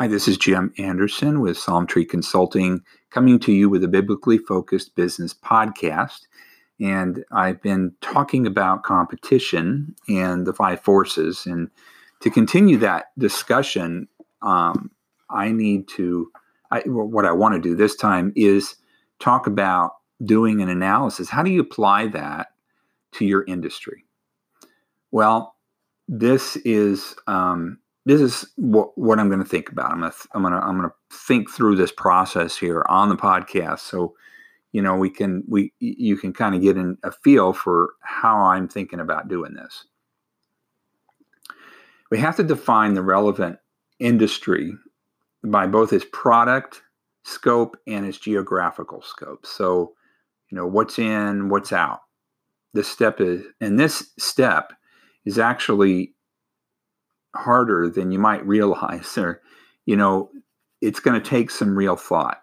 Hi, this is Jim Anderson with Psalm Tree Consulting, coming to you with a biblically focused business podcast. And I've been talking about competition and the five forces. And to continue that discussion, um, I need to, I, what I want to do this time is talk about doing an analysis. How do you apply that to your industry? Well, this is um, this is what, what I'm going to think about. I'm going to I'm going to I'm going to think through this process here on the podcast. So, you know, we can we you can kind of get in a feel for how I'm thinking about doing this. We have to define the relevant industry by both its product scope and its geographical scope. So, you know, what's in, what's out. This step is, and this step is actually harder than you might realize or you know it's going to take some real thought.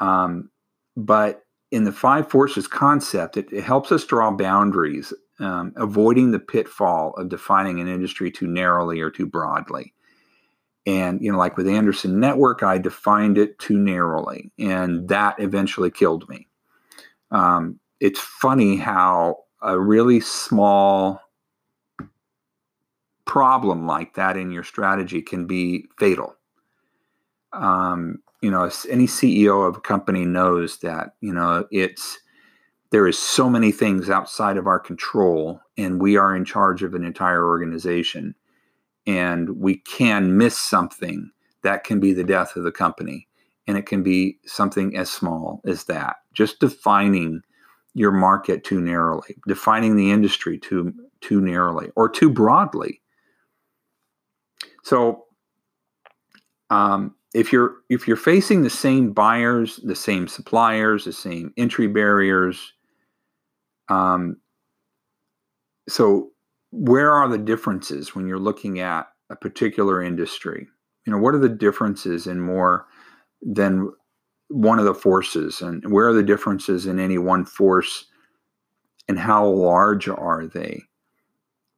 Um, but in the five forces concept it, it helps us draw boundaries um, avoiding the pitfall of defining an industry too narrowly or too broadly. And you know like with anderson network i defined it too narrowly and that eventually killed me. Um, it's funny how a really small problem like that in your strategy can be fatal. Um, you know, any CEO of a company knows that, you know, it's, there is so many things outside of our control and we are in charge of an entire organization and we can miss something that can be the death of the company and it can be something as small as that just defining your market too narrowly defining the industry too too narrowly or too broadly so um, if you're if you're facing the same buyers, the same suppliers, the same entry barriers, um, so where are the differences when you're looking at a particular industry? You know, what are the differences in more than one of the forces, and where are the differences in any one force, and how large are they?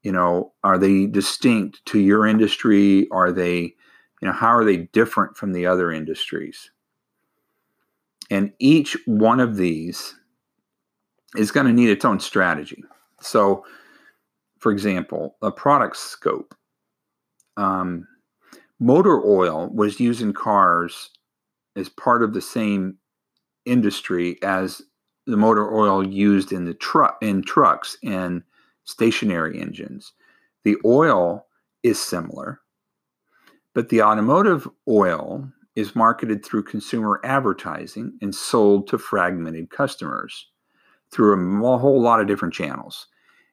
You know are they distinct to your industry? Are they you know how are they different from the other industries? And each one of these is going to need its own strategy. So for example a product scope. Um, motor oil was used in cars as part of the same industry as the motor oil used in the truck in trucks and stationary engines. The oil is similar, but the automotive oil is marketed through consumer advertising and sold to fragmented customers through a whole lot of different channels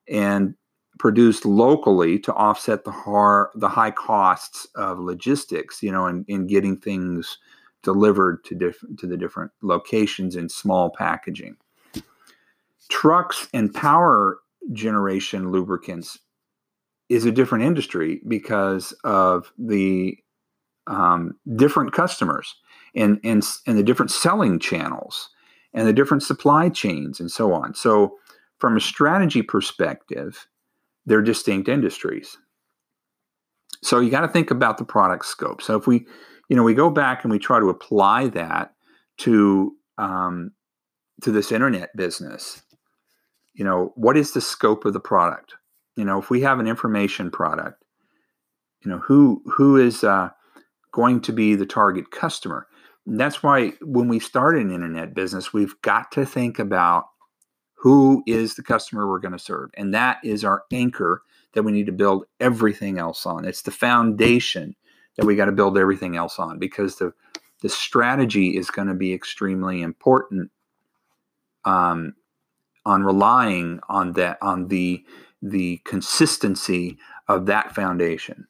and produced locally to offset the, har- the high costs of logistics, you know, and in, in getting things delivered to, diff- to the different locations in small packaging. Trucks and power generation lubricants is a different industry because of the um, different customers and, and, and the different selling channels and the different supply chains and so on. So, from a strategy perspective, they're distinct industries. So, you got to think about the product scope. So, if we, you know, we go back and we try to apply that to um, to this internet business, you know what is the scope of the product? You know if we have an information product you know who who is uh, going to be the target customer? And that's why when we start an internet business we've got to think about who is the customer we're going to serve. And that is our anchor that we need to build everything else on. It's the foundation that we got to build everything else on because the the strategy is going to be extremely important um, on relying on that on the the consistency of that foundation.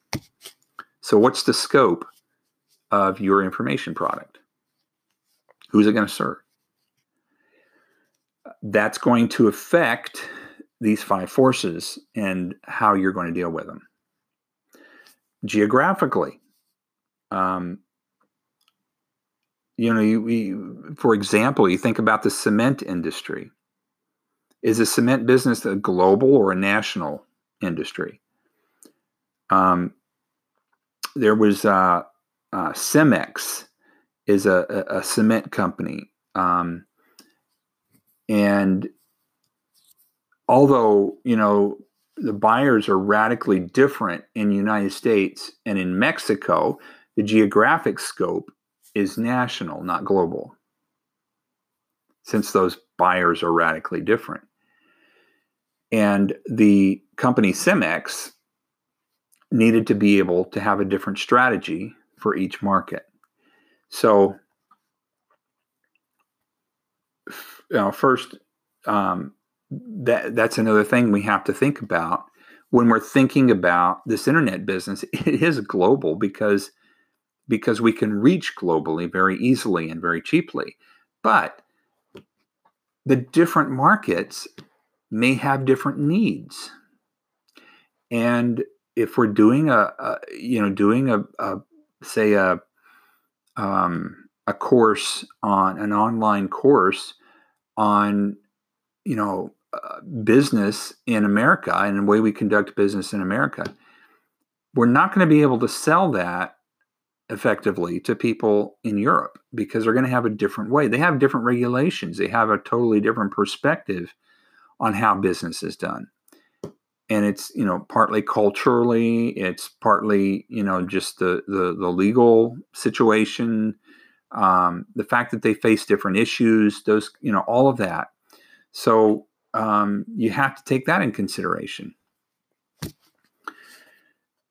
So what's the scope of your information product? Who's it going to serve? That's going to affect these five forces and how you're going to deal with them. Geographically, um, you know, you, for example, you think about the cement industry. Is the cement business a global or a national industry? Um, there was uh, uh, Cemex is a, a, cement company. Um, and although, you know, the buyers are radically different in the United States and in Mexico, the geographic scope is national, not global, since those buyers are radically different. And the company Cemex needed to be able to have a different strategy for each market. So, you know, first, um, that that's another thing we have to think about when we're thinking about this internet business. It is global because because we can reach globally very easily and very cheaply, but the different markets may have different needs, and if we're doing a, a you know doing a, a say a um, a course on an online course on you know uh, business in America and the way we conduct business in America, we're not going to be able to sell that effectively to people in Europe because they're going to have a different way. They have different regulations. They have a totally different perspective on how business is done. And it's you know partly culturally it's partly you know just the the, the legal situation um, the fact that they face different issues those you know all of that. So um, you have to take that in consideration.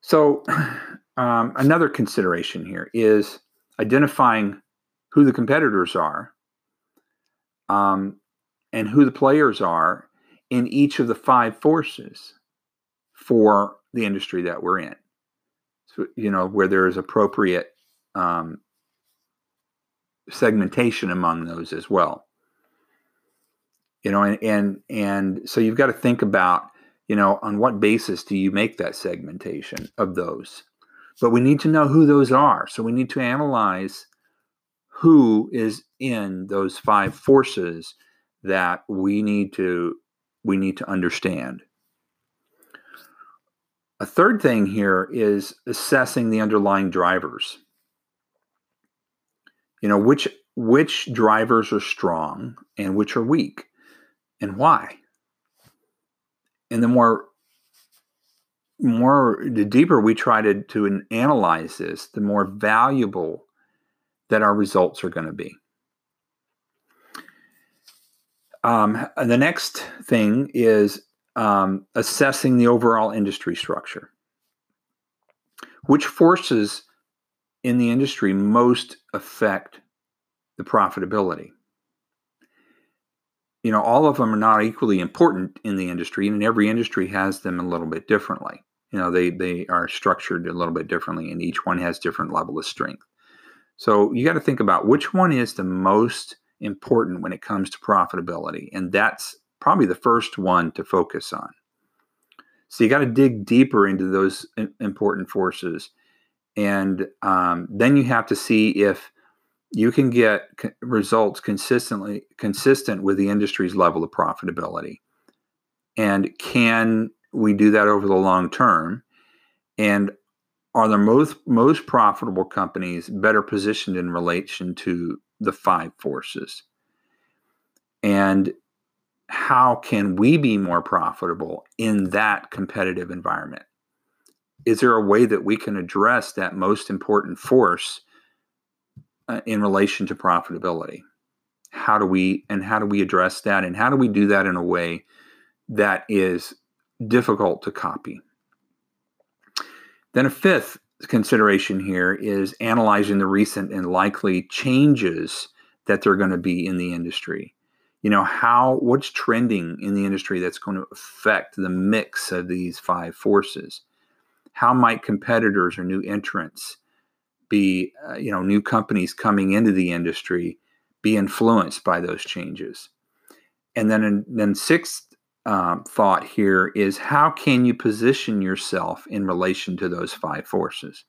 So um, another consideration here is identifying who the competitors are um, and who the players are in each of the five forces for the industry that we're in. So, you know, where there is appropriate um, segmentation among those as well. You know, and, and and so you've got to think about, you know, on what basis do you make that segmentation of those? But we need to know who those are. So we need to analyze who is in those five forces that we need to we need to understand. A third thing here is assessing the underlying drivers. You know, which which drivers are strong and which are weak and why. And the more more the deeper we try to, to analyze this, the more valuable that our results are going to be. Um, the next thing is um, assessing the overall industry structure. Which forces in the industry most affect the profitability? You know, all of them are not equally important in the industry, and every industry has them a little bit differently. You know, they they are structured a little bit differently, and each one has different level of strength. So you got to think about which one is the most important when it comes to profitability, and that's probably the first one to focus on. So you got to dig deeper into those important forces. And um, then you have to see if you can get results consistently consistent with the industry's level of profitability. And can we do that over the long term? And are the most most profitable companies better positioned in relation to the five forces? And how can we be more profitable in that competitive environment? Is there a way that we can address that most important force uh, in relation to profitability? How do we and how do we address that and how do we do that in a way that is difficult to copy? Then a fifth consideration here is analyzing the recent and likely changes that they're going to be in the industry. You know how what's trending in the industry that's going to affect the mix of these five forces? How might competitors or new entrants be uh, you know new companies coming into the industry be influenced by those changes? And then in, then sixth um, thought here is how can you position yourself in relation to those five forces?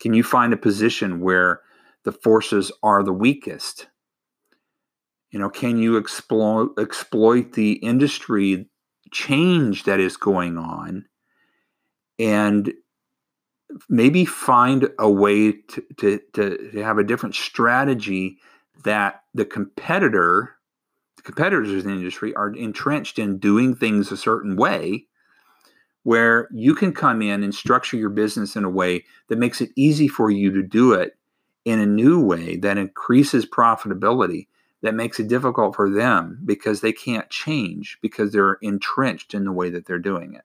Can you find a position where the forces are the weakest? You know, can you exploit exploit the industry change that is going on and maybe find a way to, to, to, to have a different strategy that the competitor, competitors in the industry are entrenched in doing things a certain way where you can come in and structure your business in a way that makes it easy for you to do it in a new way that increases profitability that makes it difficult for them because they can't change because they're entrenched in the way that they're doing it.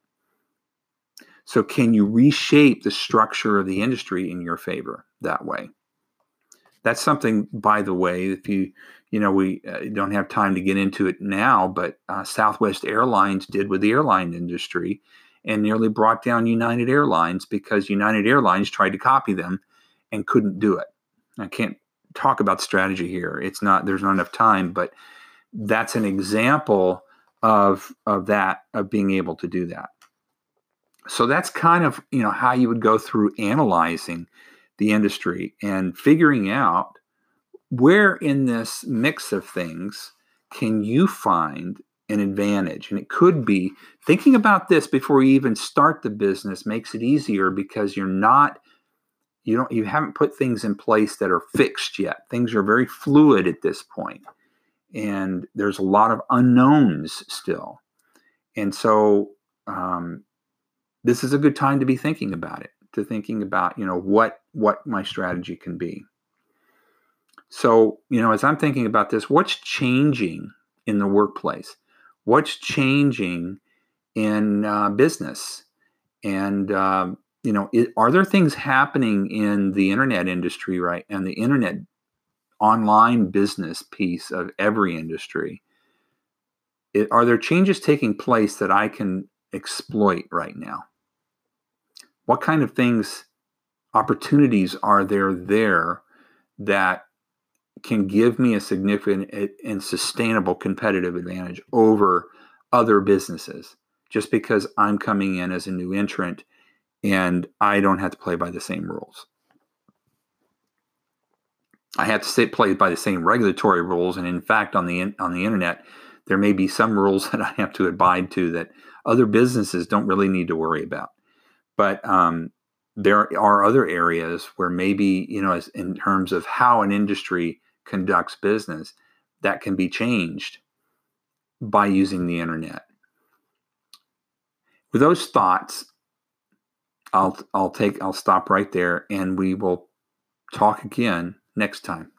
So, can you reshape the structure of the industry in your favor that way? That's something, by the way, if you, you know, we uh, don't have time to get into it now, but uh, Southwest Airlines did with the airline industry and nearly brought down United Airlines because United Airlines tried to copy them and couldn't do it. I can't talk about strategy here. It's not, there's not enough time, but that's an example of, of that, of being able to do that so that's kind of you know how you would go through analyzing the industry and figuring out where in this mix of things can you find an advantage? And it could be thinking about this before you even start the business makes it easier because you're not you don't you haven't put things in place that are fixed yet. Things are very fluid at this point and there's a lot of unknowns still. And so um, this is a good time to be thinking about it to thinking about you know what what my strategy can be so you know as i'm thinking about this what's changing in the workplace? What's changing in uh, business? And uh, you know it, are there things happening in the internet industry right and the internet online business piece of every industry? It, are there changes taking place that i can exploit right now? What kind of things opportunities are there there that can give me a significant and sustainable competitive advantage over other businesses just because I'm coming in as a new entrant and I don't have to play by the same rules. I have to say, play by the same regulatory rules, and in fact, on the on the internet, there may be some rules that I have to abide to that other businesses don't really need to worry about. But um, there are other areas where maybe, you know, as in terms of how an industry conducts business, that can be changed by using the internet. With those thoughts, I'll I'll take I'll stop right there and we will talk again next time.